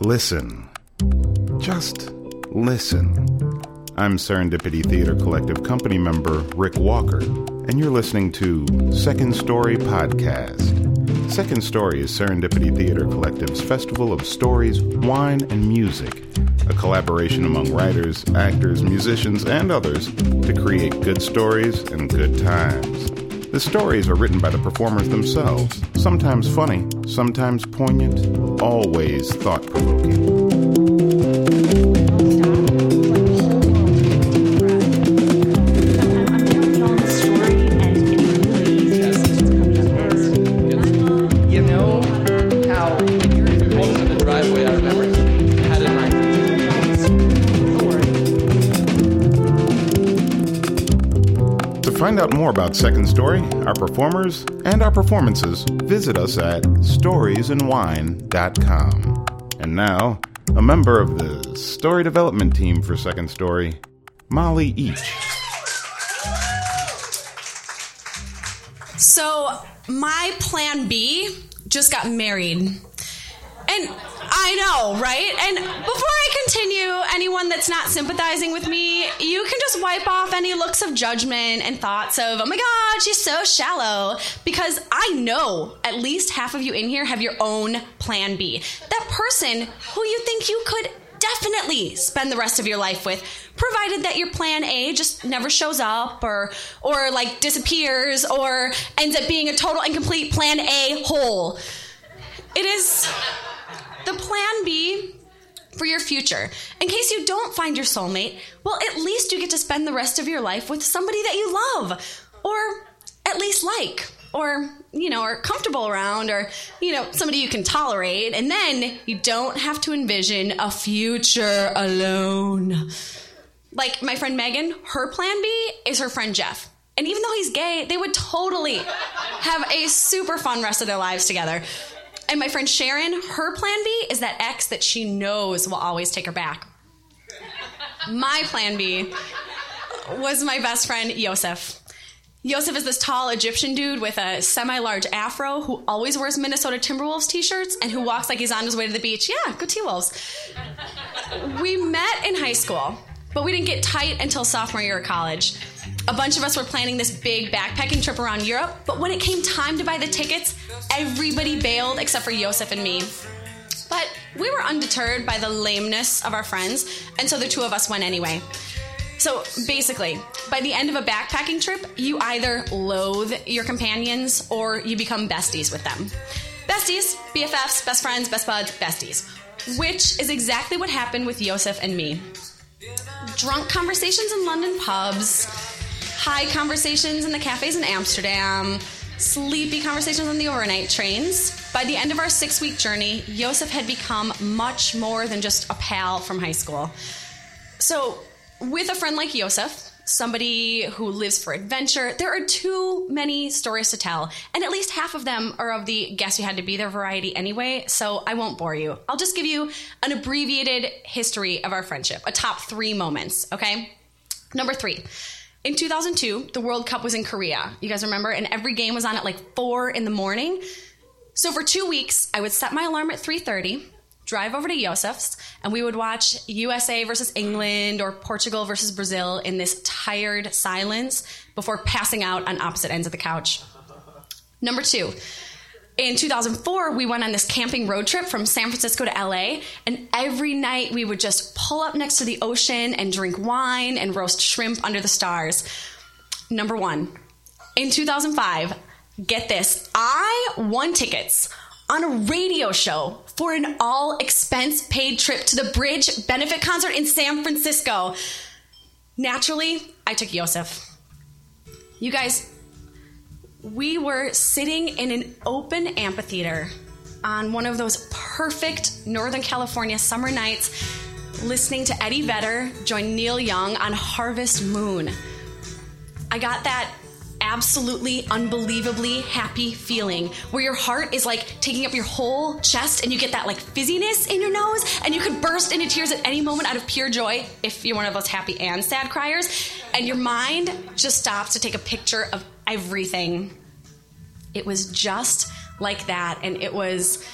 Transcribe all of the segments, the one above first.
Listen. Just listen. I'm Serendipity Theater Collective company member Rick Walker, and you're listening to Second Story Podcast. Second Story is Serendipity Theater Collective's festival of stories, wine, and music, a collaboration among writers, actors, musicians, and others to create good stories and good times. The stories are written by the performers themselves, sometimes funny, sometimes poignant, always thought provoking. Find out more about Second Story, our performers, and our performances, visit us at storiesandwine.com. And now, a member of the story development team for Second Story, Molly Each. So, my plan B just got married. And I know, right? And before continue, anyone that's not sympathizing with me, you can just wipe off any looks of judgment and thoughts of, oh my God, she's so shallow. Because I know at least half of you in here have your own plan B. That person who you think you could definitely spend the rest of your life with provided that your plan A just never shows up or or like disappears or ends up being a total and complete plan A hole. It is the plan B for your future. In case you don't find your soulmate, well at least you get to spend the rest of your life with somebody that you love or at least like or you know are comfortable around or you know somebody you can tolerate. And then you don't have to envision a future alone. Like my friend megan her plan b is her friend jeff. And even though he's gay they would totally have a super fun rest of their lives together and my friend sharon her plan b is that ex that she knows will always take her back my plan b was my best friend yosef Yosef is this tall Egyptian dude with a semi large afro who always wears Minnesota Timberwolves t shirts and who walks like he's on his way to the beach. Yeah, go T Wolves. We met in high school, but we didn't get tight until sophomore year of college. A bunch of us were planning this big backpacking trip around Europe, but when it came time to buy the tickets, everybody bailed except for Yosef and me. But we were undeterred by the lameness of our friends, and so the two of us went anyway. So basically, by the end of a backpacking trip, you either loathe your companions or you become besties with them. Besties, BFFs, best friends, best buds, besties. Which is exactly what happened with Yosef and me. Drunk conversations in London pubs, high conversations in the cafes in Amsterdam, sleepy conversations on the overnight trains. By the end of our six week journey, Yosef had become much more than just a pal from high school. So, with a friend like Yosef, somebody who lives for adventure, there are too many stories to tell, and at least half of them are of the guess you had to be there variety anyway, so I won't bore you. I'll just give you an abbreviated history of our friendship, a top three moments, okay? Number three. In 2002, the World Cup was in Korea. You guys remember? And every game was on at like 4 in the morning. So for 2 weeks, I would set my alarm at 3:30 drive over to Yosef's and we would watch USA versus England or Portugal versus Brazil in this tired silence before passing out on opposite ends of the couch. Number two, in 2004, we went on this camping road trip from San Francisco to LA, and every night we would just pull up next to the ocean and drink wine and roast shrimp under the stars. Number one, in 2005, get this, I won tickets on a radio show for an all expense paid trip to the Bridge benefit concert in San Francisco. Naturally, I took Yosef. You guys, we were sitting in an open amphitheater on one of those perfect Northern California summer nights, listening to Eddie Vedder join Neil Young on Harvest Moon. I got that absolutely unbelievably happy feeling where your heart is like taking up your whole chest and you get that like fizziness in your nose and you could burst into tears at any moment out of pure joy if you're one of those happy and sad criers and your mind just stops to take a picture of everything it was just like that and it was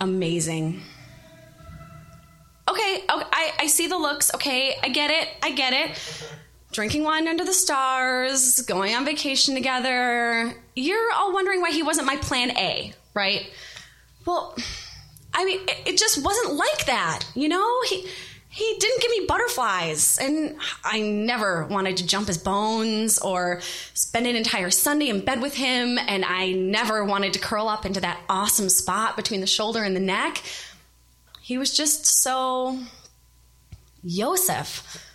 amazing I, I see the looks. Okay, I get it. I get it. Drinking wine under the stars, going on vacation together. You're all wondering why he wasn't my plan A, right? Well, I mean, it, it just wasn't like that, you know? He he didn't give me butterflies, and I never wanted to jump his bones or spend an entire Sunday in bed with him, and I never wanted to curl up into that awesome spot between the shoulder and the neck. He was just so Yosef.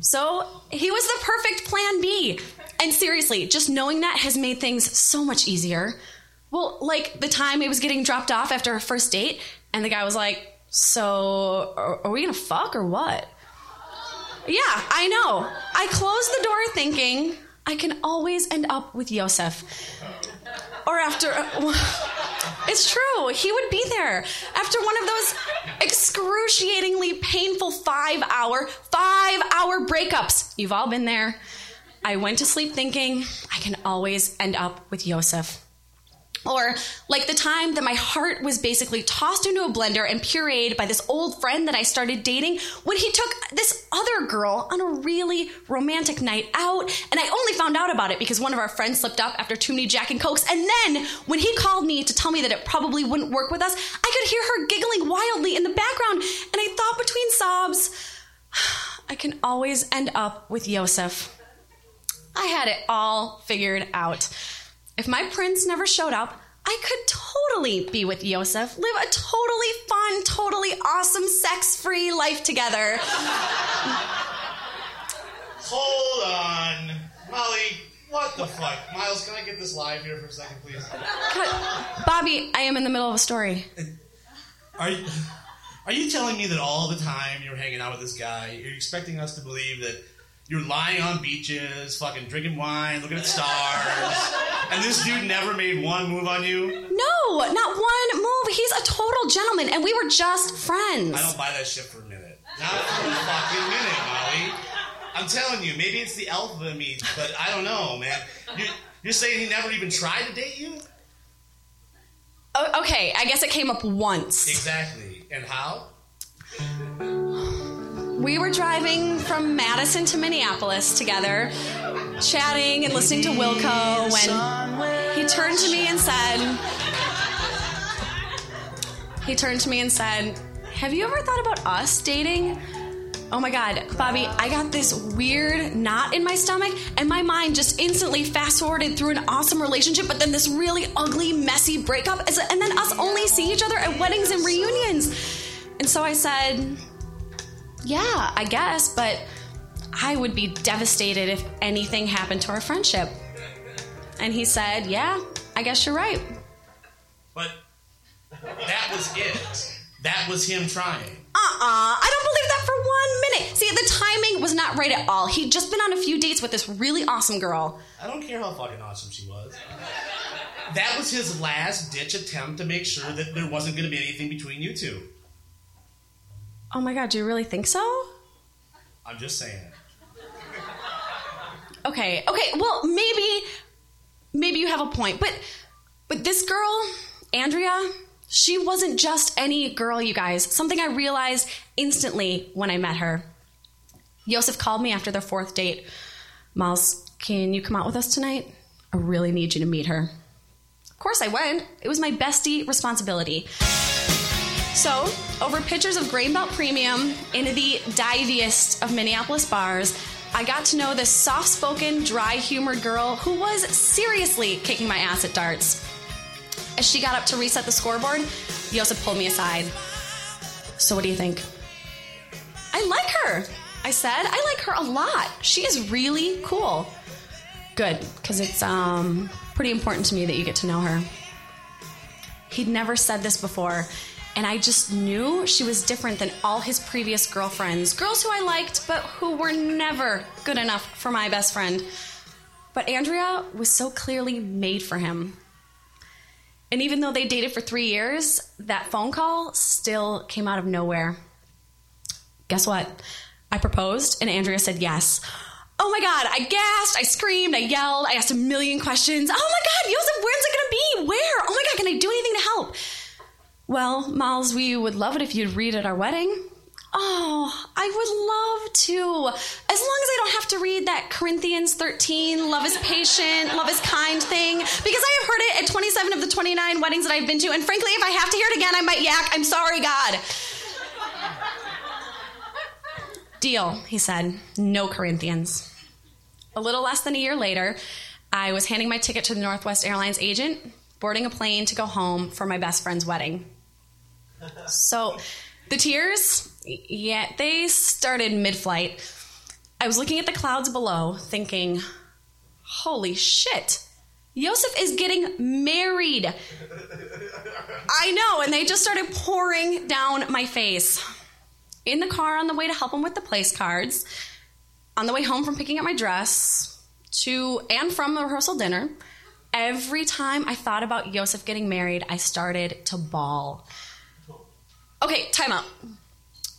So he was the perfect plan B. And seriously, just knowing that has made things so much easier. Well, like the time I was getting dropped off after our first date, and the guy was like, So, are, are we gonna fuck or what? Yeah, I know. I closed the door thinking, I can always end up with Yosef. Or after. Uh, it's true. He would be there after one of those excruciatingly painful five hour, five hour breakups. You've all been there. I went to sleep thinking I can always end up with Yosef. Or like the time that my heart was basically tossed into a blender and pureed by this old friend that I started dating when he took this other girl on a really romantic night out. And I only found out about it because one of our friends slipped up after too many Jack and Cokes. And then when he called me to tell me that it probably wouldn't work with us, I could hear her giggling wildly in the background. And I thought between sobs, I can always end up with Yosef. I had it all figured out. If my prince never showed up, I could totally be with Yosef, live a totally fun, totally awesome, sex free life together. Hold on. Molly, what the fuck? Miles, can I get this live here for a second, please? Cut. Bobby, I am in the middle of a story. Are you, are you telling me that all the time you were hanging out with this guy, you're expecting us to believe that you're lying on beaches, fucking drinking wine, looking at stars, and this dude never made one move on you? No, not one move. He's a total gentleman, and we were just friends. I don't buy that shit for a minute. Not for a fucking minute, Molly. I'm telling you, maybe it's the alpha in me, but I don't know, man. You're, you're saying he never even tried to date you? O- okay, I guess it came up once. Exactly. And how? We were driving from Madison to Minneapolis together, chatting and listening to Wilco when he turned to me and said, he turned to me and said, Have you ever thought about us dating? Oh my god, Bobby, I got this weird knot in my stomach, and my mind just instantly fast forwarded through an awesome relationship, but then this really ugly, messy breakup, and then us only seeing each other at weddings and reunions. And so I said, Yeah, I guess, but I would be devastated if anything happened to our friendship. And he said, Yeah, I guess you're right. But that was it. That was him trying. Uh-uh. I don't believe that for one minute. See, the timing was not right at all. He'd just been on a few dates with this really awesome girl. I don't care how fucking awesome she was. That was his last ditch attempt to make sure that there wasn't going to be anything between you two. Oh my god, do you really think so? I'm just saying. Okay, okay, well, maybe maybe you have a point. But but this girl, Andrea, she wasn't just any girl, you guys. Something I realized instantly when I met her. Yosef called me after their fourth date. Miles, can you come out with us tonight? I really need you to meet her. Of course I went. It was my bestie responsibility. So, over pitchers of Grain Belt Premium into the diviest of Minneapolis bars, I got to know this soft spoken, dry humored girl who was seriously kicking my ass at darts. As she got up to reset the scoreboard, Yosef pulled me aside. So, what do you think? I like her, I said. I like her a lot. She is really cool. Good, because it's um, pretty important to me that you get to know her. He'd never said this before, and I just knew she was different than all his previous girlfriends. Girls who I liked, but who were never good enough for my best friend. But Andrea was so clearly made for him. And even though they dated for three years, that phone call still came out of nowhere. Guess what? I proposed, and Andrea said yes. Oh my god, I gasped, I screamed, I yelled, I asked a million questions. Oh my god, Joseph, where's it gonna be? Where? Oh my god, can I do anything to help? Well, Miles, we would love it if you'd read at our wedding. Oh, I would love to. As long as I don't have to read that Corinthians 13, love is patient, love is kind thing. Because I have heard it at 27 of the 29 weddings that I've been to. And frankly, if I have to hear it again, I might yak. I'm sorry, God. Deal, he said. No Corinthians. A little less than a year later, I was handing my ticket to the Northwest Airlines agent, boarding a plane to go home for my best friend's wedding. So, the tears, yeah, they started mid flight. I was looking at the clouds below, thinking, holy shit, Joseph is getting married. I know, and they just started pouring down my face. In the car on the way to help him with the place cards, on the way home from picking up my dress, to and from the rehearsal dinner, every time I thought about Joseph getting married, I started to bawl. Okay, time out.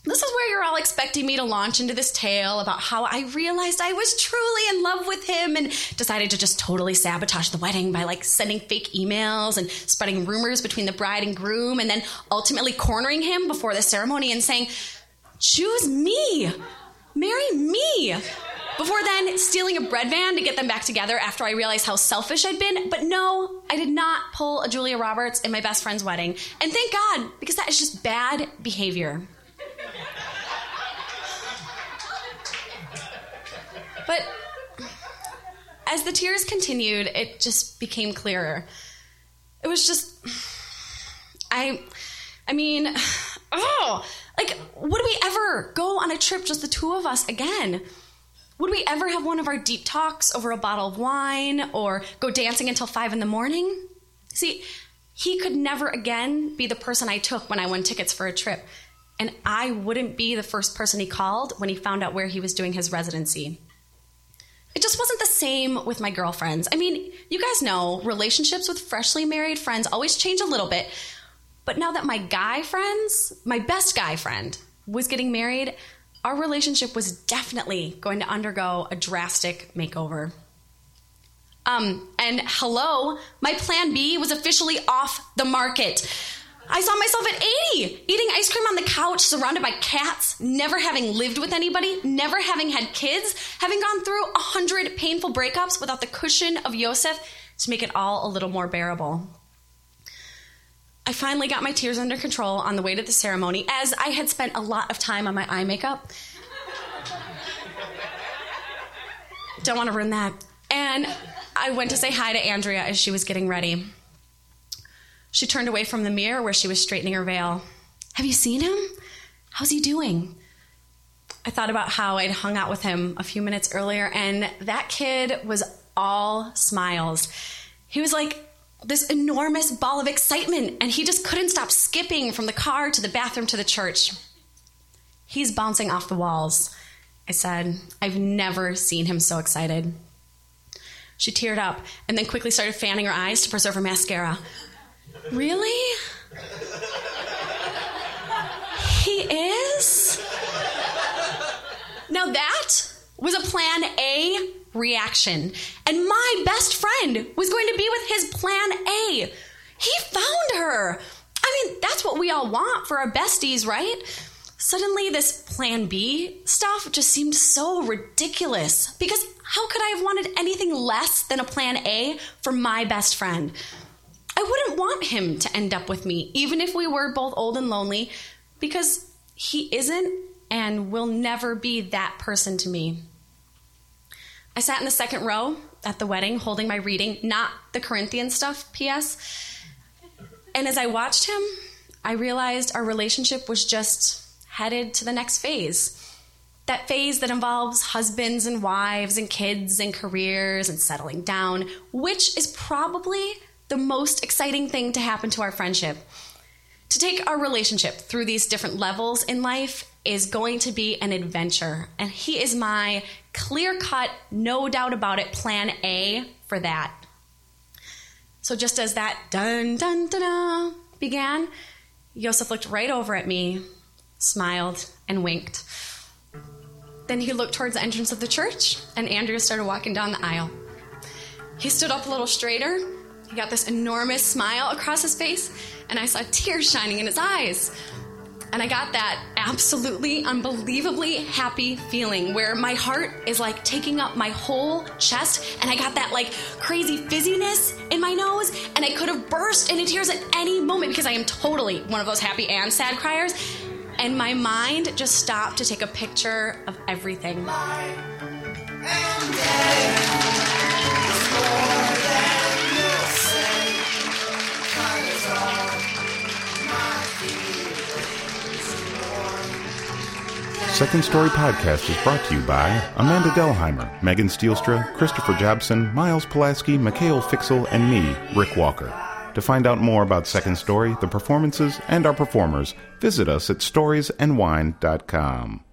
This is where you're all expecting me to launch into this tale about how I realized I was truly in love with him and decided to just totally sabotage the wedding by like sending fake emails and spreading rumors between the bride and groom and then ultimately cornering him before the ceremony and saying, Choose me, marry me. Before then, stealing a bread van to get them back together after I realized how selfish I'd been. But no, I did not pull a Julia Roberts in my best friend's wedding. And thank God, because that is just bad behavior. But as the tears continued, it just became clearer. It was just I I mean, oh, like would we ever go on a trip just the two of us again? Would we ever have one of our deep talks over a bottle of wine or go dancing until 5 in the morning? See, he could never again be the person I took when I won tickets for a trip. And I wouldn't be the first person he called when he found out where he was doing his residency. It just wasn't the same with my girlfriends. I mean, you guys know relationships with freshly married friends always change a little bit. But now that my guy friends, my best guy friend, was getting married, our relationship was definitely going to undergo a drastic makeover. Um, and hello, my plan B was officially off the market. I saw myself at 80, eating ice cream on the couch, surrounded by cats, never having lived with anybody, never having had kids, having gone through a hundred painful breakups without the cushion of Yosef to make it all a little more bearable. I finally got my tears under control on the way to the ceremony, as I had spent a lot of time on my eye makeup. Don't want to ruin that. And I went to say hi to Andrea as she was getting ready. She turned away from the mirror where she was straightening her veil. Have you seen him? How's he doing? I thought about how I'd hung out with him a few minutes earlier, and that kid was all smiles. He was like this enormous ball of excitement, and he just couldn't stop skipping from the car to the bathroom to the church. He's bouncing off the walls, I said. I've never seen him so excited. She teared up and then quickly started fanning her eyes to preserve her mascara. Really? He is? Now that was a plan A reaction. And my best friend was going to be with his plan A. He found her. I mean, that's what we all want for our besties, right? Suddenly, this plan B stuff just seemed so ridiculous because how could I have wanted anything less than a plan A for my best friend? I wouldn't want him to end up with me, even if we were both old and lonely, because he isn't and will never be that person to me. I sat in the second row at the wedding holding my reading, not the Corinthian stuff, P.S. And as I watched him, I realized our relationship was just headed to the next phase. That phase that involves husbands and wives and kids and careers and settling down, which is probably the most exciting thing to happen to our friendship. To take our relationship through these different levels in life is going to be an adventure. And he is my clear cut, no doubt about it, plan A for that. So just as that dun dun dun dun began, Yosef looked right over at me, smiled, and winked. Then he looked towards the entrance of the church, and Andrea started walking down the aisle. He stood up a little straighter he got this enormous smile across his face, and I saw tears shining in his eyes. and I got that absolutely unbelievably happy feeling where my heart is like taking up my whole chest, and I got that like crazy fizziness in my nose, and I could have burst into tears at any moment because I am totally one of those happy and sad criers. And my mind just stopped to take a picture of everything. Second Story Podcast is brought to you by Amanda Delheimer, Megan Stielstra, Christopher Jobson, Miles Pulaski, Mikhail Fiksel, and me, Rick Walker. To find out more about Second Story, the performances, and our performers, visit us at storiesandwine.com.